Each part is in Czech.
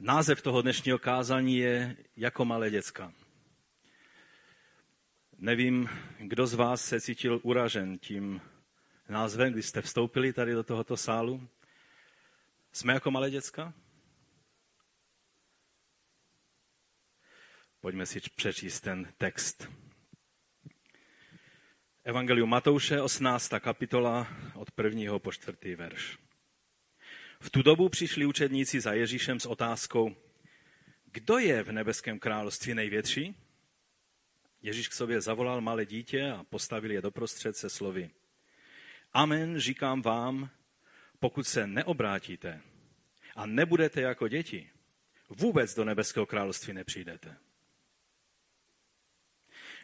Název toho dnešního kázání je Jako malé děcka. Nevím, kdo z vás se cítil uražen tím názvem, když jste vstoupili tady do tohoto sálu. Jsme jako malé děcka? Pojďme si přečíst ten text. Evangelium Matouše, 18. kapitola, od prvního po čtvrtý verš. V tu dobu přišli učedníci za Ježíšem s otázkou, kdo je v nebeském království největší? Ježíš k sobě zavolal malé dítě a postavil je doprostřed se slovy. Amen, říkám vám, pokud se neobrátíte a nebudete jako děti, vůbec do nebeského království nepřijdete.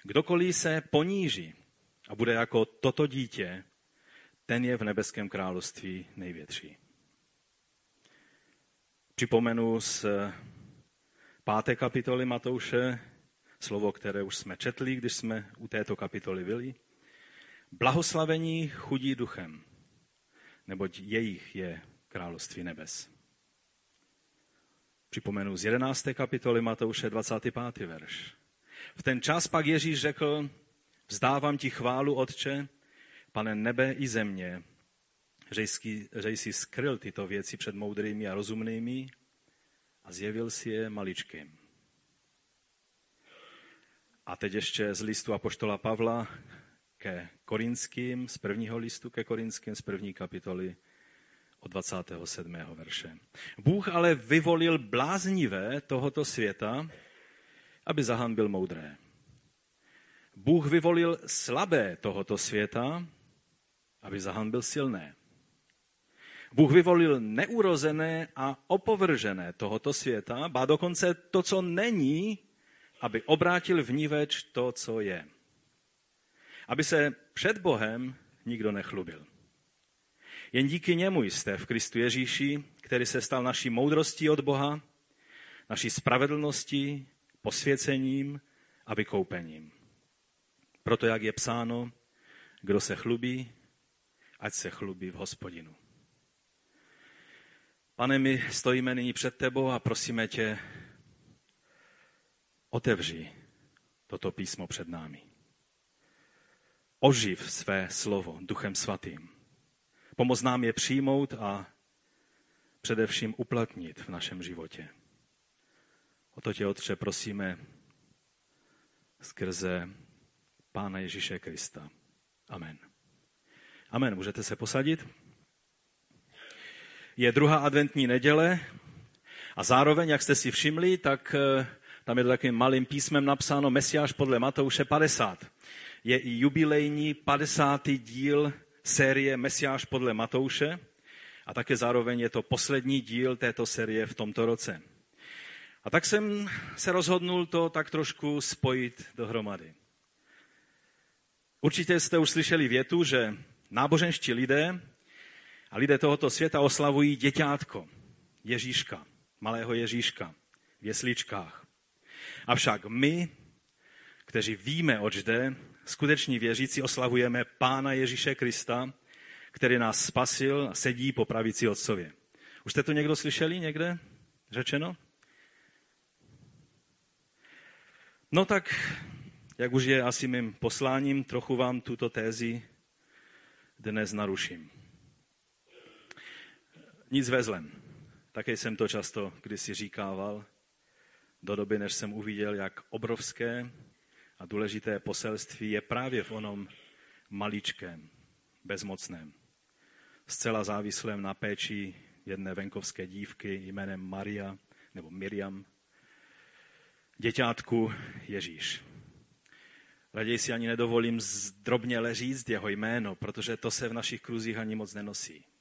Kdokoliv se poníží a bude jako toto dítě, ten je v nebeském království největší. Připomenu z páté kapitoly Matouše slovo, které už jsme četli, když jsme u této kapitoly byli. Blahoslavení chudí duchem, neboť jejich je království nebes. Připomenu z 11. kapitoly Matouše 25. verš. V ten čas pak Ježíš řekl, vzdávám ti chválu, Otče, pane nebe i země, že jsi skryl tyto věci před moudrými a rozumnými a zjevil si je maličkým. A teď ještě z listu Apoštola Pavla ke Korinským, z prvního listu ke Korinským, z první kapitoly od 27. verše. Bůh ale vyvolil bláznivé tohoto světa, aby zahanbil moudré. Bůh vyvolil slabé tohoto světa, aby zahanbil silné. Bůh vyvolil neurozené a opovržené tohoto světa, ba dokonce to, co není, aby obrátil vníveč to, co je. Aby se před Bohem nikdo nechlubil. Jen díky němu jste v Kristu Ježíši, který se stal naší moudrostí od Boha, naší spravedlností, posvěcením a vykoupením. Proto, jak je psáno, kdo se chlubí, ať se chlubí v hospodinu. Pane, my stojíme nyní před tebou a prosíme tě, otevři toto písmo před námi. Oživ své slovo duchem svatým. Pomoz nám je přijmout a především uplatnit v našem životě. O to tě, Otče, prosíme skrze Pána Ježíše Krista. Amen. Amen. Můžete se posadit? Je druhá adventní neděle a zároveň, jak jste si všimli, tak eh, tam je to takovým malým písmem napsáno Mesiáš podle Matouše 50. Je i jubilejní 50. díl série Mesiáš podle Matouše a také zároveň je to poslední díl této série v tomto roce. A tak jsem se rozhodnul to tak trošku spojit dohromady. Určitě jste už slyšeli větu, že náboženští lidé a lidé tohoto světa oslavují děťátko, Ježíška, malého Ježíška v jesličkách. Avšak my, kteří víme, oč jde, skuteční věřící oslavujeme Pána Ježíše Krista, který nás spasil a sedí po pravici Otcově. Už jste to někdo slyšeli někde řečeno? No tak, jak už je asi mým posláním, trochu vám tuto tézi dnes naruším. Nic ve zlem. Také jsem to často kdysi říkával, do doby, než jsem uviděl, jak obrovské a důležité poselství je právě v onom maličkém, bezmocném, zcela závislém na péči jedné venkovské dívky jménem Maria nebo Miriam, děťátku Ježíš. Raději si ani nedovolím zdrobně říct jeho jméno, protože to se v našich kruzích ani moc nenosí.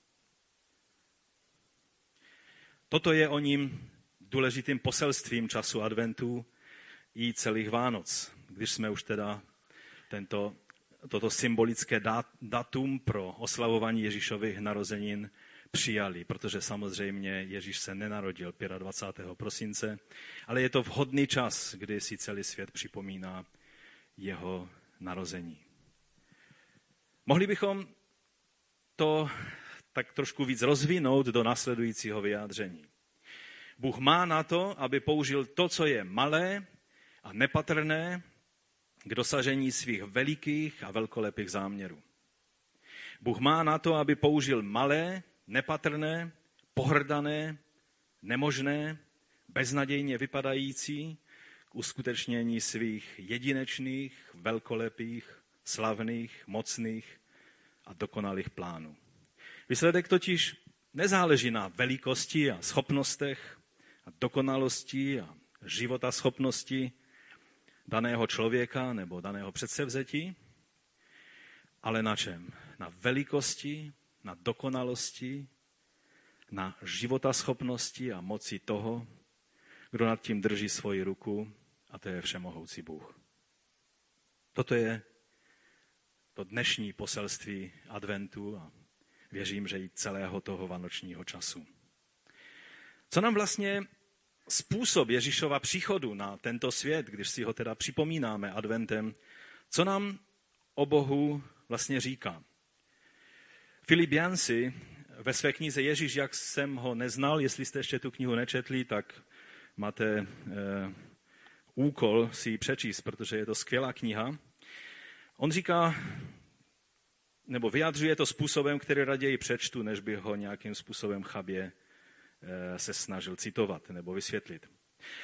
Toto je o ním důležitým poselstvím času adventu i celých Vánoc, když jsme už teda tento, toto symbolické datum pro oslavování Ježíšových narozenin přijali, protože samozřejmě Ježíš se nenarodil 25. prosince, ale je to vhodný čas, kdy si celý svět připomíná jeho narození. Mohli bychom to tak trošku víc rozvinout do následujícího vyjádření. Bůh má na to, aby použil to, co je malé a nepatrné, k dosažení svých velikých a velkolepých záměrů. Bůh má na to, aby použil malé, nepatrné, pohrdané, nemožné, beznadějně vypadající k uskutečnění svých jedinečných, velkolepých, slavných, mocných a dokonalých plánů. Výsledek totiž nezáleží na velikosti a schopnostech a dokonalosti a života schopnosti daného člověka nebo daného předsevzetí, ale na čem? Na velikosti, na dokonalosti, na životaschopnosti a moci toho, kdo nad tím drží svoji ruku, a to je všemohoucí Bůh. Toto je to dnešní poselství adventu a věřím, že i celého toho vanočního času. Co nám vlastně způsob Ježíšova příchodu na tento svět, když si ho teda připomínáme adventem, co nám o Bohu vlastně říká? Filip Jansi ve své knize Ježíš, jak jsem ho neznal, jestli jste ještě tu knihu nečetli, tak máte e, úkol si ji přečíst, protože je to skvělá kniha. On říká, nebo vyjadřuje to způsobem, který raději přečtu, než bych ho nějakým způsobem chabě Eh, se snažil citovat nebo vysvětlit.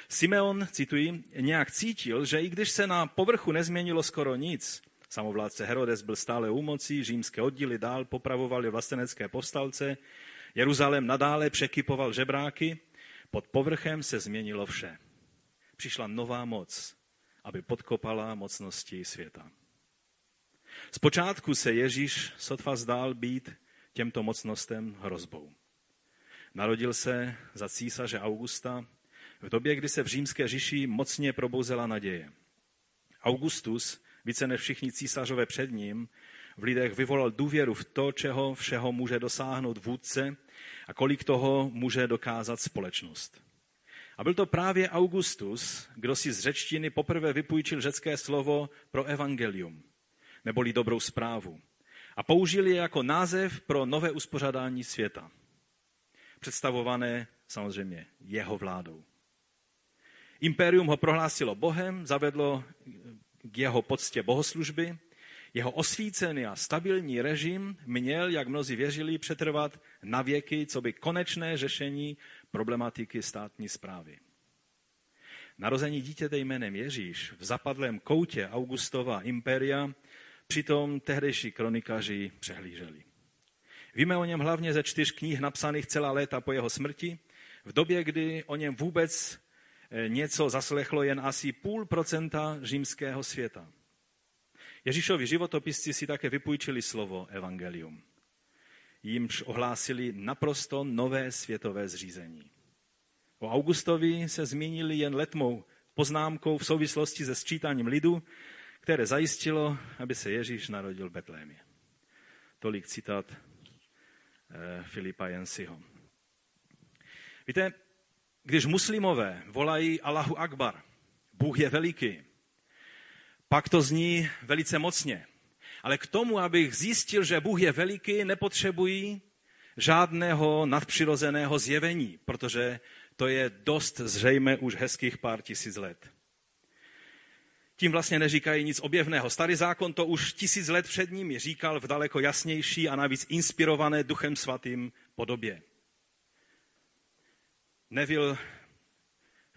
Simeon, cituji, nějak cítil, že i když se na povrchu nezměnilo skoro nic, samovládce Herodes byl stále u moci, římské oddíly dál popravovali vlastenecké povstalce, Jeruzalém nadále překypoval žebráky, pod povrchem se změnilo vše. Přišla nová moc, aby podkopala mocnosti světa. Zpočátku se Ježíš sotva zdál být těmto mocnostem hrozbou. Narodil se za císaře Augusta v době, kdy se v římské říši mocně probouzela naděje. Augustus, více než všichni císařové před ním, v lidech vyvolal důvěru v to, čeho všeho může dosáhnout vůdce a kolik toho může dokázat společnost. A byl to právě Augustus, kdo si z řečtiny poprvé vypůjčil řecké slovo pro evangelium, neboli dobrou zprávu. A použil je jako název pro nové uspořádání světa představované samozřejmě jeho vládou. Impérium ho prohlásilo Bohem, zavedlo k jeho poctě bohoslužby, jeho osvícený a stabilní režim měl, jak mnozí věřili, přetrvat na věky, co by konečné řešení problematiky státní zprávy. Narození dítěte jménem Ježíš v zapadlém koutě Augustova impéria přitom tehdejší kronikaři přehlíželi. Víme o něm hlavně ze čtyř knih napsaných celá léta po jeho smrti, v době, kdy o něm vůbec eh, něco zaslechlo jen asi půl procenta římského světa. Ježíšovi životopisci si také vypůjčili slovo evangelium. Jimž ohlásili naprosto nové světové zřízení. O Augustovi se zmínili jen letmou poznámkou v souvislosti se sčítáním lidu, které zajistilo, aby se Ježíš narodil v Betlémě. Tolik citát Eh, Filipa Jensiho. Víte, když muslimové volají Allahu Akbar, Bůh je veliký, pak to zní velice mocně. Ale k tomu, abych zjistil, že Bůh je veliký, nepotřebují žádného nadpřirozeného zjevení, protože to je dost zřejmé už hezkých pár tisíc let tím vlastně neříkají nic objevného. Starý zákon to už tisíc let před ním říkal v daleko jasnější a navíc inspirované duchem svatým podobě. Neville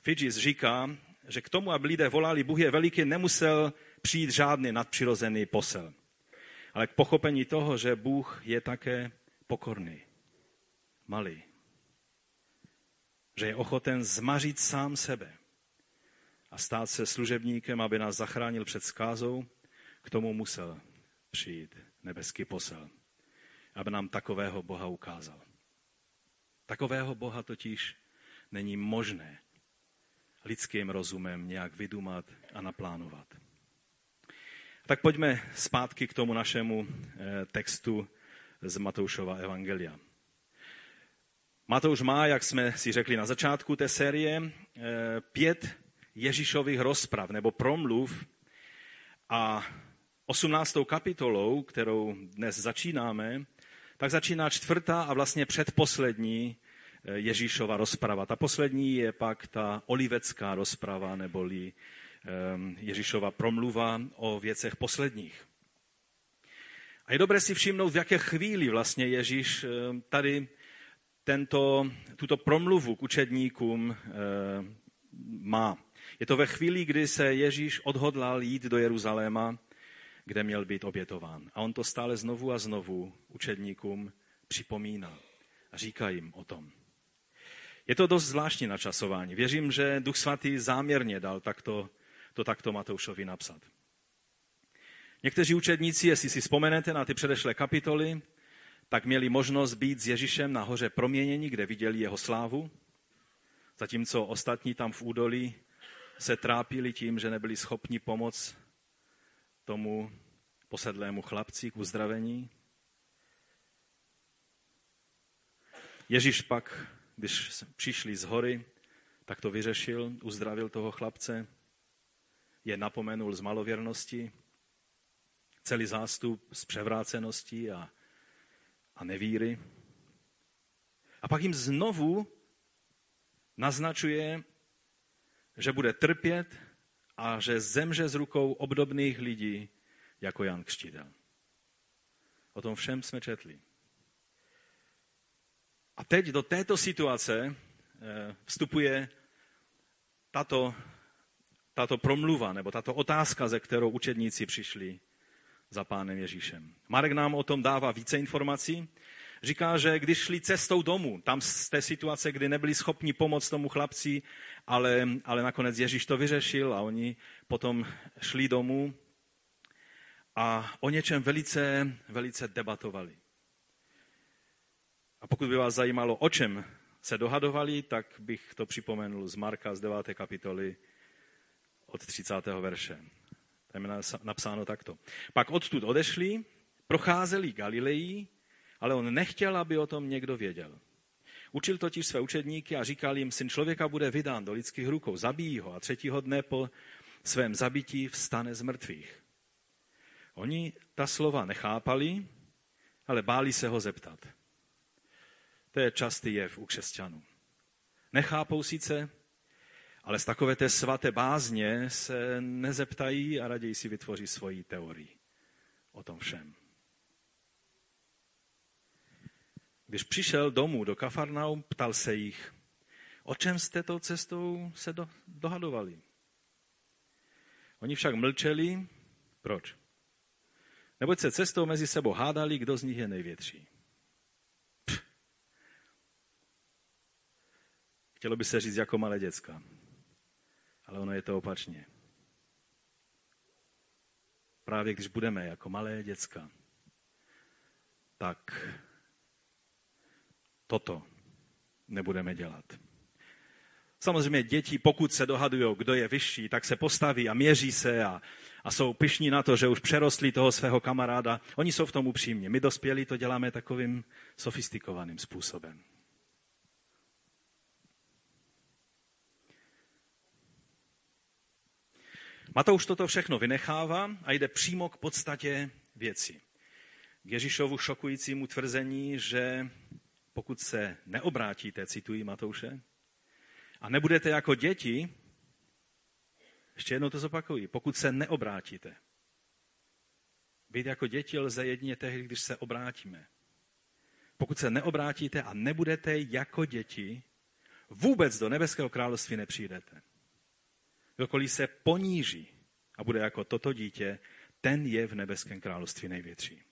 Fidges říká, že k tomu, aby lidé volali Bůh je veliký, nemusel přijít žádný nadpřirozený posel. Ale k pochopení toho, že Bůh je také pokorný, malý, že je ochoten zmařit sám sebe, a stát se služebníkem, aby nás zachránil před skázou, k tomu musel přijít nebeský posel, aby nám takového Boha ukázal. Takového Boha totiž není možné lidským rozumem nějak vydumat a naplánovat. Tak pojďme zpátky k tomu našemu eh, textu z Matoušova Evangelia. Matouš má, jak jsme si řekli na začátku té série, eh, pět Ježíšových rozprav nebo promluv a 18. kapitolou, kterou dnes začínáme, tak začíná čtvrtá a vlastně předposlední Ježíšova rozprava. Ta poslední je pak ta olivecká rozprava, neboli ehm, Ježíšova promluva o věcech posledních. A je dobré si všimnout, v jaké chvíli vlastně Ježíš ehm, tady tento, tuto promluvu k učedníkům ehm, má. Je to ve chvíli, kdy se Ježíš odhodlal jít do Jeruzaléma, kde měl být obětován. A on to stále znovu a znovu učedníkům připomíná a říká jim o tom. Je to dost zvláštní načasování. Věřím, že Duch Svatý záměrně dal takto, to takto Matoušovi napsat. Někteří učedníci, jestli si vzpomenete na ty předešlé kapitoly, tak měli možnost být s Ježíšem na hoře proměnění, kde viděli jeho slávu, zatímco ostatní tam v údolí se trápili tím, že nebyli schopni pomoct tomu posedlému chlapci k uzdravení. Ježíš pak, když přišli z hory, tak to vyřešil, uzdravil toho chlapce, je napomenul z malověrnosti, celý zástup z převrácenosti a, a nevíry. A pak jim znovu naznačuje, že bude trpět a že zemře z rukou obdobných lidí jako Jan Křtitel. O tom všem jsme četli. A teď do této situace eh, vstupuje tato, tato promluva nebo tato otázka, ze kterou učedníci přišli za pánem Ježíšem. Marek nám o tom dává více informací. Říká, že když šli cestou domů, tam z té situace, kdy nebyli schopni pomoct tomu chlapci, ale, ale nakonec Ježíš to vyřešil a oni potom šli domů a o něčem velice, velice debatovali. A pokud by vás zajímalo, o čem se dohadovali, tak bych to připomenul z Marka z 9. kapitoly od 30. verše. Tam je napsáno takto. Pak odtud odešli, procházeli Galilejí, ale on nechtěl, aby o tom někdo věděl. Učil totiž své učedníky a říkal jim, syn člověka bude vydán do lidských rukou, zabijí ho a třetího dne po svém zabití vstane z mrtvých. Oni ta slova nechápali, ale báli se ho zeptat. To je častý jev u křesťanů. Nechápou sice, ale z takové té svaté bázně se nezeptají a raději si vytvoří svoji teorii o tom všem. Když přišel domů do Kafarnaum, ptal se jich, o čem jste tou cestou se do, dohadovali. Oni však mlčeli. Proč? Neboť se cestou mezi sebou hádali, kdo z nich je největší. Pff. Chtělo by se říct jako malé děcka, ale ono je to opačně. Právě když budeme jako malé děcka, tak toto nebudeme dělat. Samozřejmě děti, pokud se dohadují, kdo je vyšší, tak se postaví a měří se a, a jsou pišní na to, že už přerostli toho svého kamaráda. Oni jsou v tom upřímně. My dospělí to děláme takovým sofistikovaným způsobem. Matouš toto všechno vynechává a jde přímo k podstatě věci. K Ježíšovu šokujícímu tvrzení, že pokud se neobrátíte, cituji Matouše, a nebudete jako děti, ještě jednou to zopakuji, pokud se neobrátíte. Být jako děti lze jedině tehdy, když se obrátíme. Pokud se neobrátíte a nebudete jako děti, vůbec do nebeského království nepřijdete. Kdokoliv se poníží a bude jako toto dítě, ten je v nebeském království největší.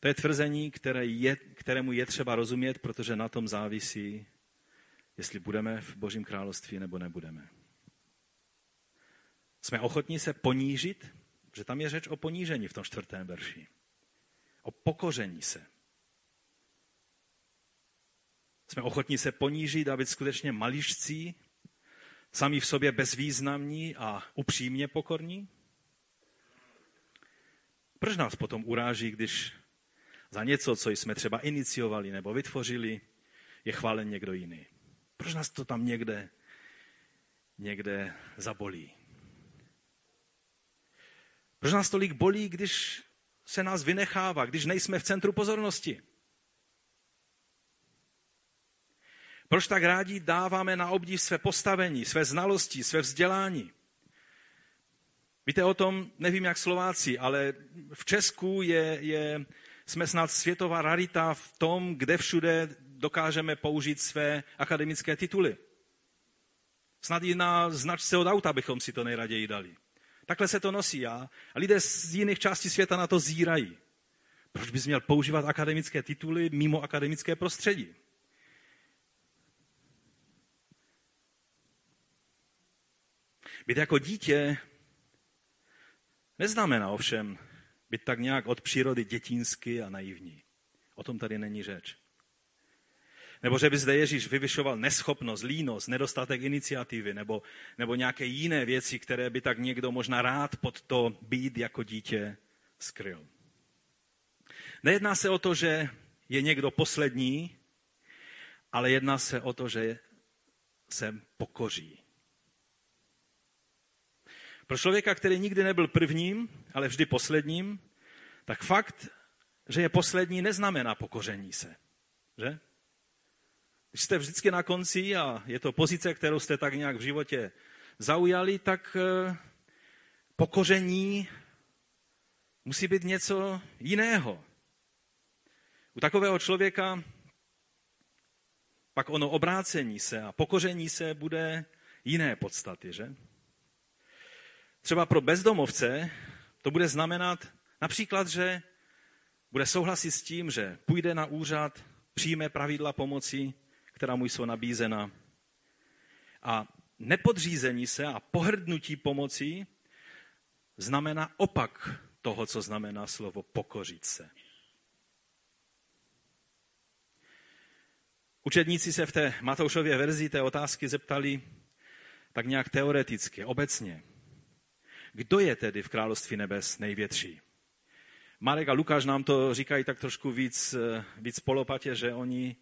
To je tvrzení, které je, kterému je třeba rozumět, protože na tom závisí, jestli budeme v Božím království nebo nebudeme. Jsme ochotní se ponížit, že tam je řeč o ponížení v tom čtvrtém verši. O pokoření se. Jsme ochotní se ponížit a být skutečně mališcí, sami v sobě bezvýznamní a upřímně pokorní? Proč nás potom uráží, když za něco, co jsme třeba iniciovali nebo vytvořili, je chválen někdo jiný. Proč nás to tam někde, někde zabolí? Proč nás tolik bolí, když se nás vynechává, když nejsme v centru pozornosti? Proč tak rádi dáváme na obdiv své postavení, své znalosti, své vzdělání? Víte o tom, nevím jak Slováci, ale v Česku je, je, jsme snad světová rarita v tom, kde všude dokážeme použít své akademické tituly. Snad i na značce od auta bychom si to nejraději dali. Takhle se to nosí a lidé z jiných částí světa na to zírají. Proč bys měl používat akademické tituly mimo akademické prostředí? Být jako dítě neznamená ovšem být tak nějak od přírody dětinsky a naivní. O tom tady není řeč. Nebo že by zde Ježíš vyvyšoval neschopnost, línost, nedostatek iniciativy, nebo, nebo nějaké jiné věci, které by tak někdo možná rád pod to být jako dítě skryl. Nejedná se o to, že je někdo poslední, ale jedná se o to, že se pokoří. Pro člověka, který nikdy nebyl prvním, ale vždy posledním, tak fakt, že je poslední, neznamená pokoření se. Že? Když jste vždycky na konci a je to pozice, kterou jste tak nějak v životě zaujali, tak eh, pokoření musí být něco jiného. U takového člověka pak ono obrácení se a pokoření se bude jiné podstaty, že? Třeba pro bezdomovce to bude znamenat například, že bude souhlasit s tím, že půjde na úřad, přijme pravidla pomoci, která mu jsou nabízena. A nepodřízení se a pohrdnutí pomocí znamená opak toho, co znamená slovo pokořit se. Učedníci se v té Matoušově verzi té otázky zeptali tak nějak teoreticky, obecně. Kdo je tedy v království nebes největší? Marek a Lukáš nám to říkají tak trošku víc, víc polopatě, že oni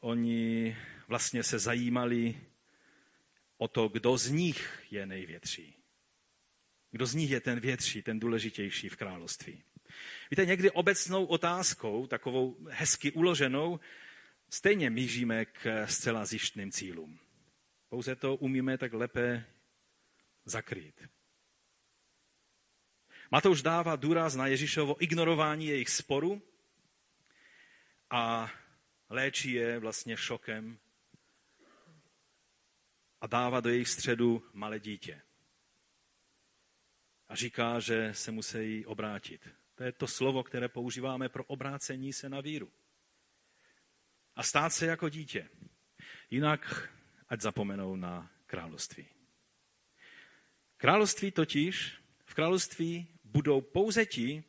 oni vlastně se zajímali o to, kdo z nich je největší. Kdo z nich je ten větší, ten důležitější v království. Víte, někdy obecnou otázkou, takovou hezky uloženou, stejně míříme k zcela zjištným cílům. Pouze to umíme tak lépe zakrýt. Matouš dává důraz na Ježíšovo ignorování jejich sporu a léčí je vlastně šokem a dává do jejich středu malé dítě. A říká, že se musí obrátit. To je to slovo, které používáme pro obrácení se na víru. A stát se jako dítě. Jinak ať zapomenou na království. Království totiž, v království budou pouze ti,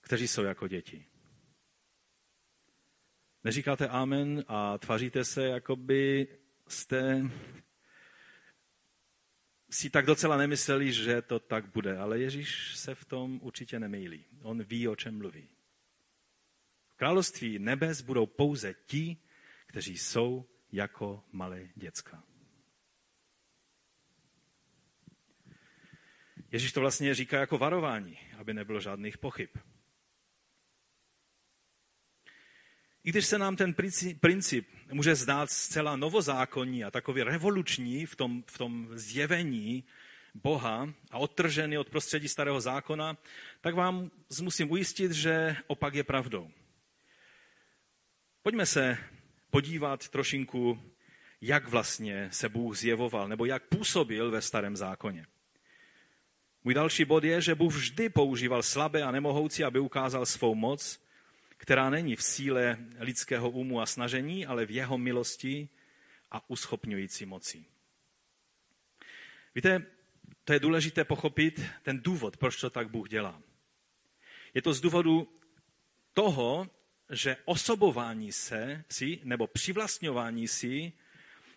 kteří jsou jako děti. Neříkáte amen a tvaříte se, jako by jste si tak docela nemysleli, že to tak bude. Ale Ježíš se v tom určitě nemýlí. On ví, o čem mluví. V království nebes budou pouze ti, kteří jsou jako malé děcka. Ježíš to vlastně říká jako varování, aby nebylo žádných pochyb. I když se nám ten princip může zdát zcela novozákonní a takový revoluční v tom, v tom zjevení Boha a odtržený od prostředí starého zákona, tak vám musím ujistit, že opak je pravdou. Pojďme se podívat trošinku, jak vlastně se Bůh zjevoval, nebo jak působil ve starém zákoně. Můj další bod je, že Bůh vždy používal slabé a nemohoucí, aby ukázal svou moc která není v síle lidského úmu a snažení, ale v jeho milosti a uschopňující moci. Víte, to je důležité pochopit ten důvod, proč to tak Bůh dělá. Je to z důvodu toho, že osobování se si nebo přivlastňování si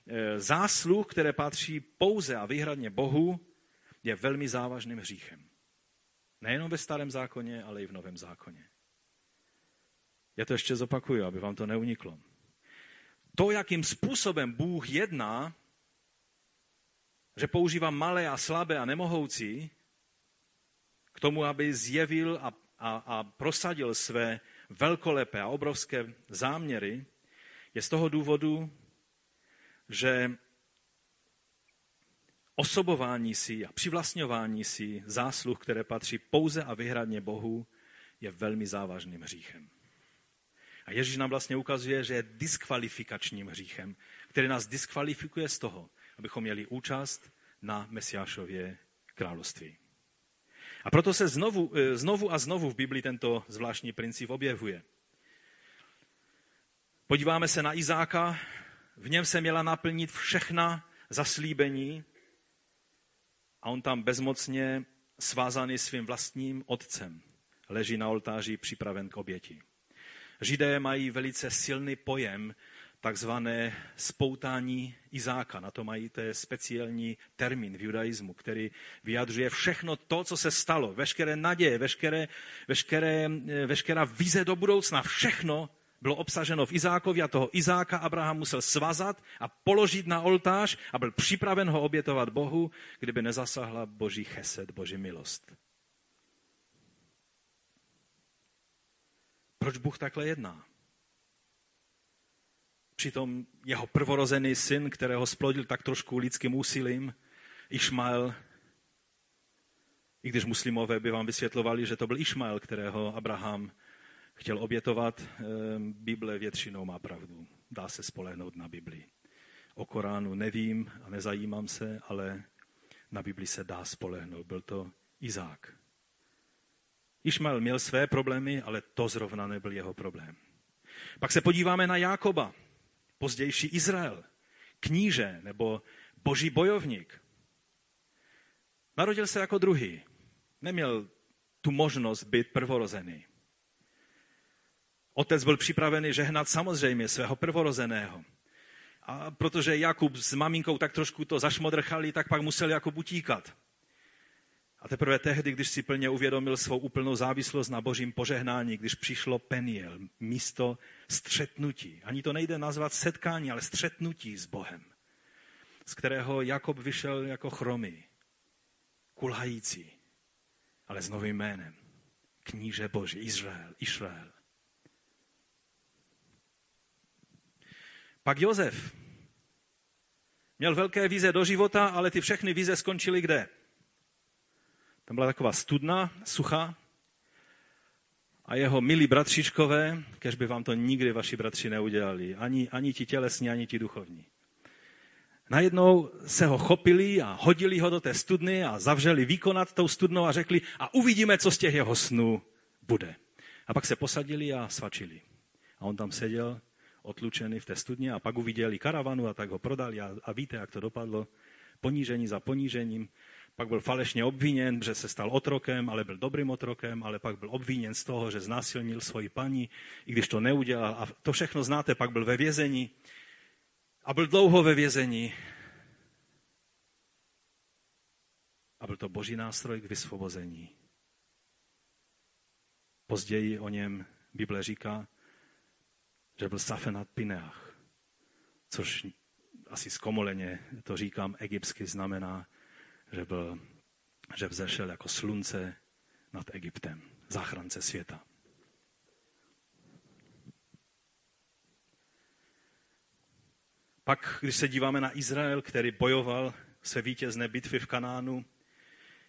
e, zásluh, které patří pouze a výhradně Bohu, je velmi závažným hříchem. Nejenom ve starém zákoně, ale i v novém zákoně. Já to ještě zopakuju, aby vám to neuniklo. To, jakým způsobem Bůh jedná, že používá malé a slabé a nemohoucí k tomu, aby zjevil a, a, a prosadil své velkolepé a obrovské záměry, je z toho důvodu, že osobování si a přivlastňování si zásluh, které patří pouze a vyhradně Bohu, je velmi závažným hříchem. A Ježíš nám vlastně ukazuje, že je diskvalifikačním hříchem, který nás diskvalifikuje z toho, abychom měli účast na Mesiášově království. A proto se znovu, eh, znovu a znovu v Biblii tento zvláštní princip objevuje. Podíváme se na Izáka, v něm se měla naplnit všechna zaslíbení a on tam bezmocně svázaný svým vlastním otcem leží na oltáři připraven k oběti. Židé mají velice silný pojem takzvané spoutání Izáka. Na to mají to speciální termín v judaismu, který vyjadřuje všechno to, co se stalo, veškeré naděje, veškeré, veškeré, veškerá vize do budoucna, všechno bylo obsaženo v Izákovi a toho Izáka Abraham musel svazat a položit na oltář a byl připraven ho obětovat Bohu, kdyby nezasahla boží chesed, boží milost. Proč Bůh takhle jedná? Přitom jeho prvorozený syn, kterého splodil tak trošku lidským úsilím, Išmael, i když muslimové by vám vysvětlovali, že to byl Išmael, kterého Abraham chtěl obětovat, ehm, Bible většinou má pravdu. Dá se spolehnout na Bibli. O Koránu nevím a nezajímám se, ale na Bibli se dá spolehnout. Byl to Izák. Išmael měl své problémy, ale to zrovna nebyl jeho problém. Pak se podíváme na Jákoba, pozdější Izrael, kníže nebo boží bojovník. Narodil se jako druhý. Neměl tu možnost být prvorozený. Otec byl připravený žehnat samozřejmě svého prvorozeného. A protože Jakub s maminkou tak trošku to zašmodrchali, tak pak musel Jakub utíkat. A teprve tehdy, když si plně uvědomil svou úplnou závislost na božím požehnání, když přišlo Peniel, místo střetnutí. Ani to nejde nazvat setkání, ale střetnutí s Bohem, z kterého Jakob vyšel jako chromý, kulhající, ale s novým jménem. Kníže Boží, Izrael, Izrael. Pak Jozef. Měl velké vize do života, ale ty všechny vize skončily kde? Tam byla taková studna, suchá. A jeho milí bratřičkové, kež by vám to nikdy vaši bratři neudělali, ani, ani ti tělesní, ani ti duchovní. Najednou se ho chopili a hodili ho do té studny a zavřeli výkonat tou studnou a řekli a uvidíme, co z těch jeho snů bude. A pak se posadili a svačili. A on tam seděl otlučený v té studně a pak uviděli karavanu a tak ho prodali a, a víte, jak to dopadlo. Ponížení za ponížením. Pak byl falešně obviněn, že se stal otrokem, ale byl dobrým otrokem, ale pak byl obviněn z toho, že znásilnil svoji paní, i když to neudělal. A to všechno znáte, pak byl ve vězení. A byl dlouho ve vězení. A byl to boží nástroj k vysvobození. Později o něm Bible říká, že byl Safenat Pineach, což asi zkomoleně to říkám egyptsky, znamená, že, byl, že vzešel jako slunce nad Egyptem, záchrance světa. Pak, když se díváme na Izrael, který bojoval své vítězné bitvy v Kanánu,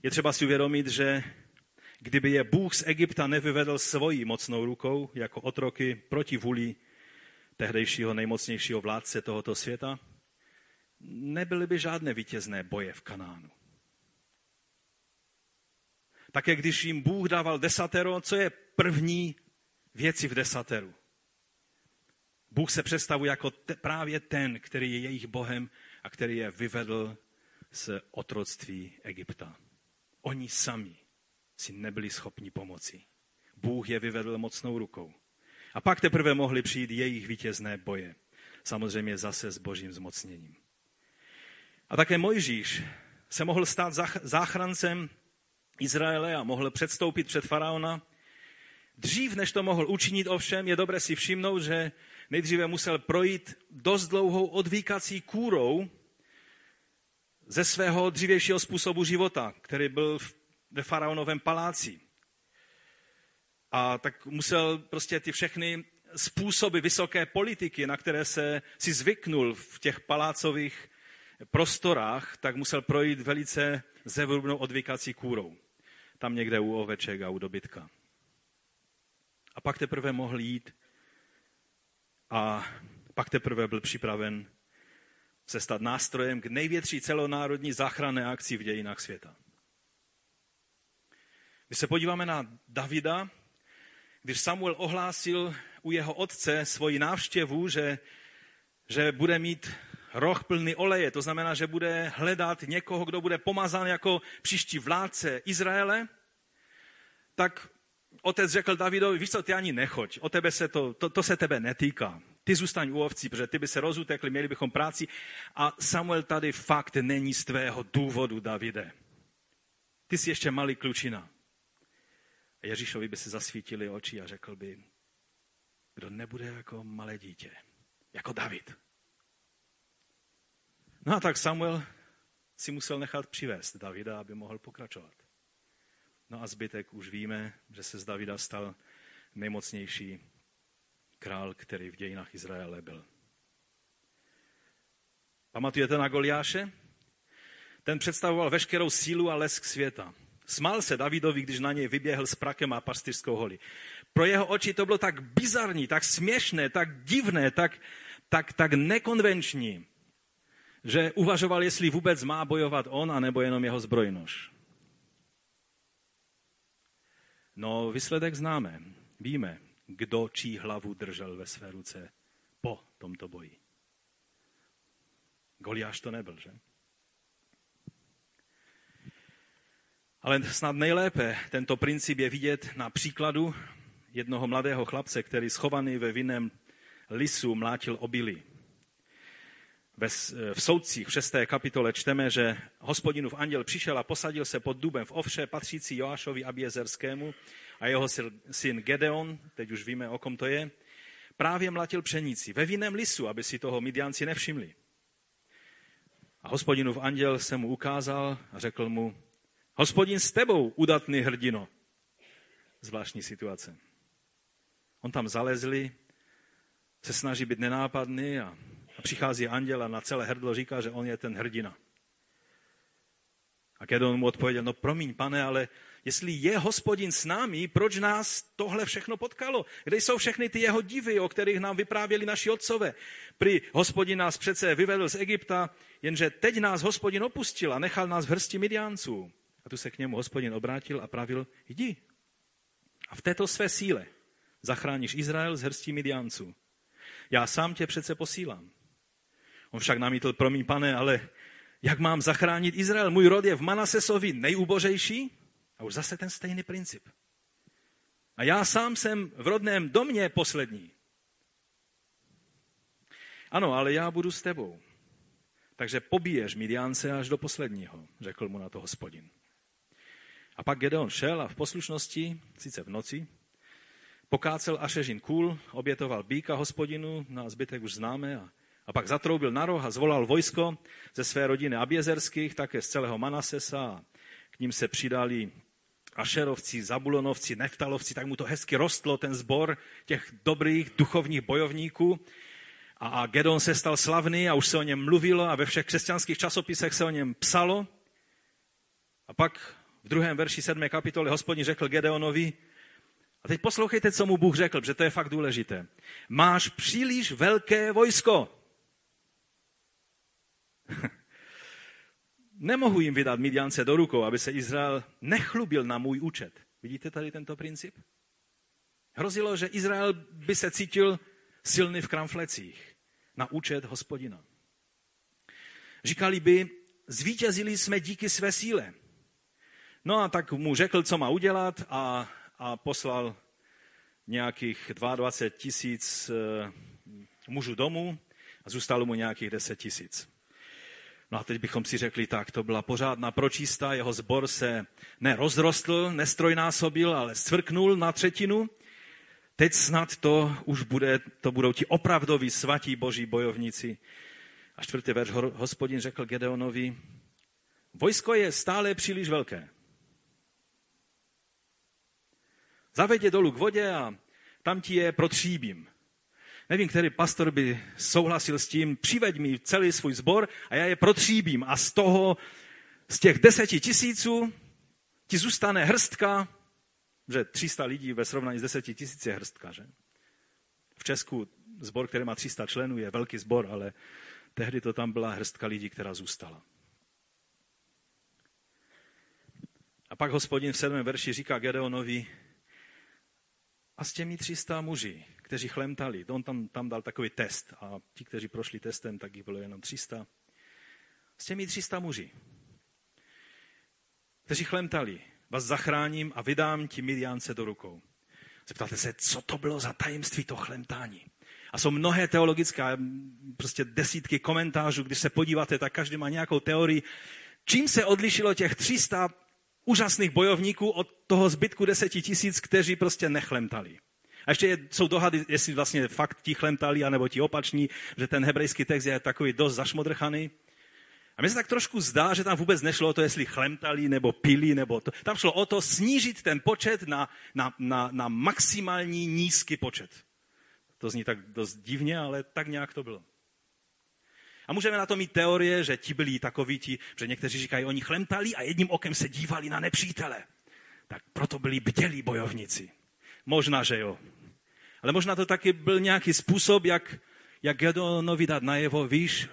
je třeba si uvědomit, že kdyby je Bůh z Egypta nevyvedl svojí mocnou rukou jako otroky proti vůli tehdejšího nejmocnějšího vládce tohoto světa, nebyly by žádné vítězné boje v Kanánu. Také když jim Bůh dával desatero, co je první věci v desateru? Bůh se představuje jako te, právě ten, který je jejich Bohem a který je vyvedl z otroctví Egypta. Oni sami si nebyli schopni pomoci. Bůh je vyvedl mocnou rukou. A pak teprve mohly přijít jejich vítězné boje. Samozřejmě zase s božím zmocněním. A také Mojžíš se mohl stát záchrancem Izraele a mohl předstoupit před faraona. Dřív, než to mohl učinit ovšem, je dobré si všimnout, že nejdříve musel projít dost dlouhou odvíkací kůrou ze svého dřívějšího způsobu života, který byl ve faraonovém paláci. A tak musel prostě ty všechny způsoby vysoké politiky, na které se si zvyknul v těch palácových prostorách, tak musel projít velice zevrubnou odvykací kůrou. Tam někde u oveček a u dobytka. A pak teprve mohl jít a pak teprve byl připraven se stát nástrojem k největší celonárodní záchranné akci v dějinách světa. Když se podíváme na Davida, když Samuel ohlásil u jeho otce svoji návštěvu, že, že bude mít roh plný oleje, to znamená, že bude hledat někoho, kdo bude pomazán jako příští vládce Izraele, tak otec řekl Davidovi, víš co, ty ani nechoď, o tebe se to, to, to se tebe netýká. Ty zůstaň u ovcí, protože ty by se rozutekli, měli bychom práci. A Samuel tady fakt není z tvého důvodu, Davide. Ty jsi ještě malý klučina. A Ježíšovi by se zasvítili oči a řekl by, kdo nebude jako malé dítě, jako David. No a tak Samuel si musel nechat přivést Davida, aby mohl pokračovat. No a zbytek už víme, že se z Davida stal nejmocnější král, který v dějinách Izraele byl. Pamatujete na Goliáše? Ten představoval veškerou sílu a lesk světa. Smál se Davidovi, když na něj vyběhl s prakem a pastýřskou holi. Pro jeho oči to bylo tak bizarní, tak směšné, tak divné, tak, tak, tak nekonvenční, že uvažoval, jestli vůbec má bojovat on, anebo jenom jeho zbrojnož. No, výsledek známe. Víme, kdo čí hlavu držel ve své ruce po tomto boji. Goliáš to nebyl, že? Ale snad nejlépe tento princip je vidět na příkladu jednoho mladého chlapce, který schovaný ve vinném lisu mlátil obilí. v soudcích v 6. kapitole čteme, že hospodinův anděl přišel a posadil se pod dubem v ovše patřící Joášovi Abiezerskému a jeho syn Gedeon, teď už víme, o kom to je, právě mlatil pšenici ve vinném lisu, aby si toho Midianci nevšimli. A hospodinův anděl se mu ukázal a řekl mu, Hospodin s tebou, udatný hrdino. Zvláštní situace. On tam zalezli, se snaží být nenápadný a, a přichází anděl a na celé hrdlo říká, že on je ten hrdina. A Kedon mu odpověděl, no promiň, pane, ale jestli je hospodin s námi, proč nás tohle všechno potkalo? Kde jsou všechny ty jeho divy, o kterých nám vyprávěli naši otcové? Prý hospodin nás přece vyvedl z Egypta, jenže teď nás hospodin opustil a nechal nás v hrsti Midiánců. A tu se k němu hospodin obrátil a pravil, jdi. A v této své síle zachráníš Izrael z hrstí Midianců. Já sám tě přece posílám. On však namítl, promiň pane, ale jak mám zachránit Izrael? Můj rod je v Manasesovi nejubožejší. A už zase ten stejný princip. A já sám jsem v rodném domě poslední. Ano, ale já budu s tebou. Takže pobiješ Midiance až do posledního, řekl mu na to hospodin. A pak Gedeon šel a v poslušnosti, sice v noci, pokácel Ašežin kůl, obětoval býka hospodinu, na zbytek už známe, a, a pak zatroubil na roh a zvolal vojsko ze své rodiny Abiezerských, také z celého Manasesa. A k ním se přidali Ašerovci, Zabulonovci, Neftalovci, tak mu to hezky rostlo, ten zbor těch dobrých duchovních bojovníků. A, a Gedon se stal slavný a už se o něm mluvilo a ve všech křesťanských časopisech se o něm psalo. A pak v druhém verši sedmé kapitoly hospodin řekl Gedeonovi, a teď poslouchejte, co mu Bůh řekl, protože to je fakt důležité. Máš příliš velké vojsko. Nemohu jim vydat Midiance do rukou, aby se Izrael nechlubil na můj účet. Vidíte tady tento princip? Hrozilo, že Izrael by se cítil silný v kramflecích na účet hospodina. Říkali by, zvítězili jsme díky své síle. No a tak mu řekl, co má udělat a, a poslal nějakých 22 tisíc eh, mužů domů a zůstalo mu nějakých 10 tisíc. No a teď bychom si řekli, tak to byla pořádná pročista, jeho zbor se nerozrostl, nestrojnásobil, ale scvrknul na třetinu. Teď snad to už bude, to budou ti opravdoví svatí boží bojovníci. A čtvrtý verš hospodin řekl Gedeonovi, vojsko je stále příliš velké. Zaveď je dolů k vodě a tam ti je protříbím. Nevím, který pastor by souhlasil s tím, přiveď mi celý svůj sbor a já je protříbím a z toho, z těch deseti tisíců ti zůstane hrstka, že 300 lidí ve srovnání s deseti tisíci je hrstka, že? V Česku zbor, který má 300 členů, je velký zbor, ale tehdy to tam byla hrstka lidí, která zůstala. A pak hospodin v sedmém verši říká Gedeonovi, a s těmi 300 muži, kteří chlemtali, on tam, tam dal takový test a ti, kteří prošli testem, tak jich bylo jenom 300. S těmi 300 muži, kteří chlemtali, vás zachráním a vydám ti Midiance do rukou. Zeptáte se, co to bylo za tajemství to chlemtání? A jsou mnohé teologické, prostě desítky komentářů, když se podíváte, tak každý má nějakou teorii. Čím se odlišilo těch 300 úžasných bojovníků od toho zbytku deseti tisíc, kteří prostě nechlemtali. A ještě jsou dohady, jestli vlastně fakt ti chlemtali, anebo ti opační, že ten hebrejský text je takový dost zašmodrchaný. A mně se tak trošku zdá, že tam vůbec nešlo o to, jestli chlemtali nebo pili, nebo to. Tam šlo o to snížit ten počet na, na, na, na maximální nízký počet. To zní tak dost divně, ale tak nějak to bylo. A můžeme na to mít teorie, že ti byli takoví ti, že někteří říkají, oni chlemtali a jedním okem se dívali na nepřítele. Tak proto byli bdělí bojovníci. Možná, že jo. Ale možná to taky byl nějaký způsob, jak, jak Gedeonovi dát najevo, víš,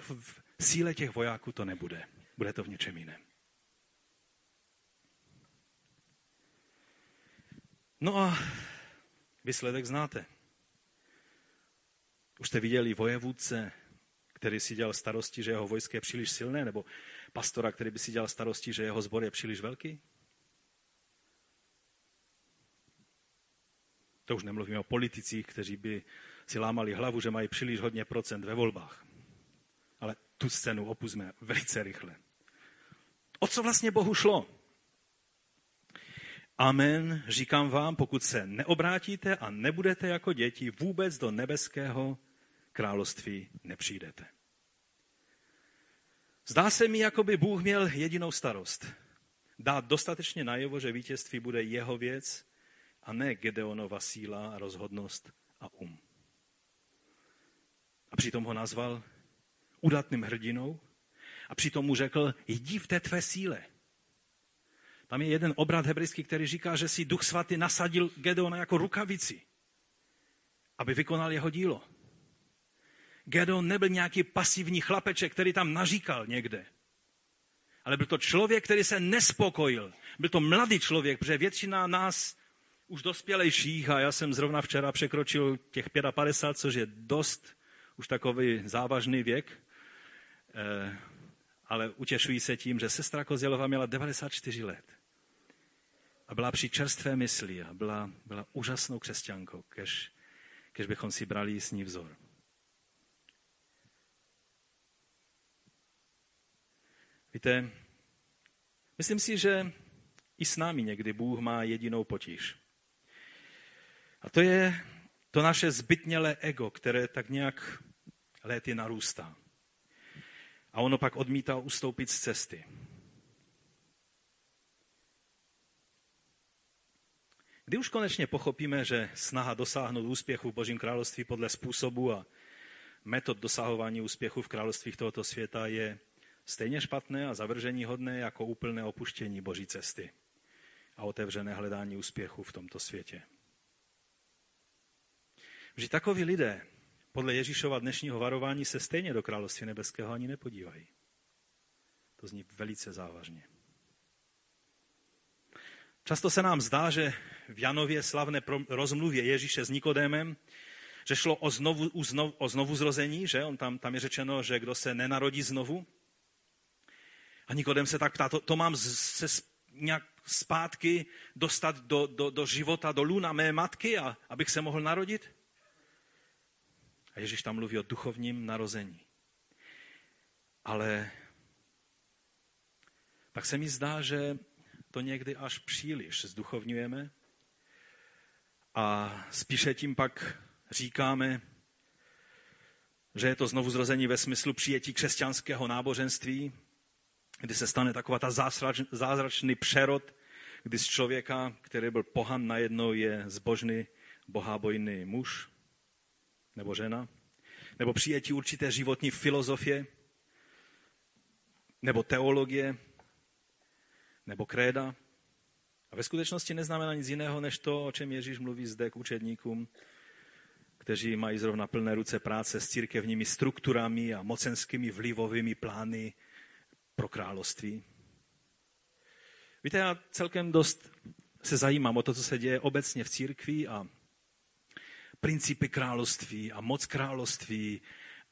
v síle těch vojáků to nebude. Bude to v něčem jiném. No a výsledek znáte. Už jste viděli vojevůdce, který si dělal starosti, že jeho vojsko je příliš silné, nebo pastora, který by si dělal starosti, že jeho zbor je příliš velký? To už nemluvíme o politicích, kteří by si lámali hlavu, že mají příliš hodně procent ve volbách. Ale tu scénu opuzme velice rychle. O co vlastně Bohu šlo? Amen, říkám vám, pokud se neobrátíte a nebudete jako děti, vůbec do nebeského království nepřijdete. Zdá se mi, jako by Bůh měl jedinou starost. Dát dostatečně najevo, že vítězství bude jeho věc a ne Gedeonova síla, rozhodnost a um. A přitom ho nazval udatným hrdinou a přitom mu řekl, jdi v té tvé síle. Tam je jeden obrat hebrejský, který říká, že si duch svatý nasadil Gedeona jako rukavici, aby vykonal jeho dílo. Gedeon nebyl nějaký pasivní chlapeček, který tam naříkal někde. Ale byl to člověk, který se nespokojil. Byl to mladý člověk, protože většina nás už dospělejších, a já jsem zrovna včera překročil těch 55, což je dost už takový závažný věk, eh, ale utěšují se tím, že sestra Kozělova měla 94 let. A byla při čerstvé mysli a byla, byla úžasnou křesťankou, kež, kež bychom si brali s ní vzor. Víte, myslím si, že i s námi někdy Bůh má jedinou potíž. A to je to naše zbytnělé ego, které tak nějak léty narůstá. A ono pak odmítá ustoupit z cesty. Kdy už konečně pochopíme, že snaha dosáhnout úspěchu v Božím království podle způsobu a metod dosahování úspěchu v království tohoto světa je stejně špatné a zavržení hodné jako úplné opuštění Boží cesty a otevřené hledání úspěchu v tomto světě. Že takoví lidé podle Ježíšova dnešního varování se stejně do království nebeského ani nepodívají. To zní velice závažně. Často se nám zdá, že v Janově slavné rozmluvě Ježíše s Nikodémem, že šlo o znovu, o znovu zrození, že on tam, tam je řečeno, že kdo se nenarodí znovu, a Nikodem se tak ptá, to, to mám se nějak zpátky dostat do, do, do života, do luna mé matky, a, abych se mohl narodit? A Ježíš tam mluví o duchovním narození. Ale tak se mi zdá, že to někdy až příliš zduchovňujeme a spíše tím pak říkáme, že je to znovu zrození ve smyslu přijetí křesťanského náboženství, kdy se stane taková ta zázračný přerod, kdy z člověka, který byl pohan, najednou je zbožný, bohábojný muž. nebo žena, nebo přijetí určité životní filozofie, nebo teologie, nebo kréda. A ve skutečnosti neznamená nic jiného, než to, o čem Ježíš mluví zde k učedníkům, kteří mají zrovna plné ruce práce s církevními strukturami a mocenskými vlivovými plány pro království. Víte, já celkem dost se zajímám o to, co se děje obecně v církvi a principy království a moc království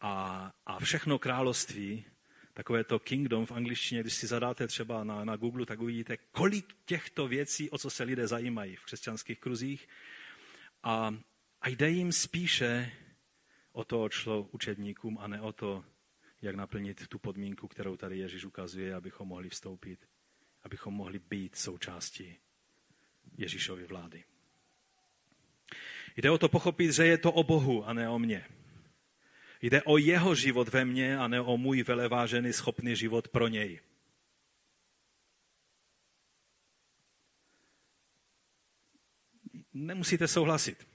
a, a všechno království, takové to kingdom v angličtině, když si zadáte třeba na, na Google, tak uvidíte, kolik těchto věcí, o co se lidé zajímají v křesťanských kruzích. A, a jde jim spíše o to, o šlo učedníkům, a ne o to, jak naplnit tu podmínku, kterou tady Ježíš ukazuje, abychom mohli vstoupit, abychom mohli být součástí Ježíšovy vlády. Jde o to pochopit, že je to o Bohu a ne o mně. Jde o jeho život ve mně a ne o můj velevážený schopný život pro něj. Nemusíte souhlasit,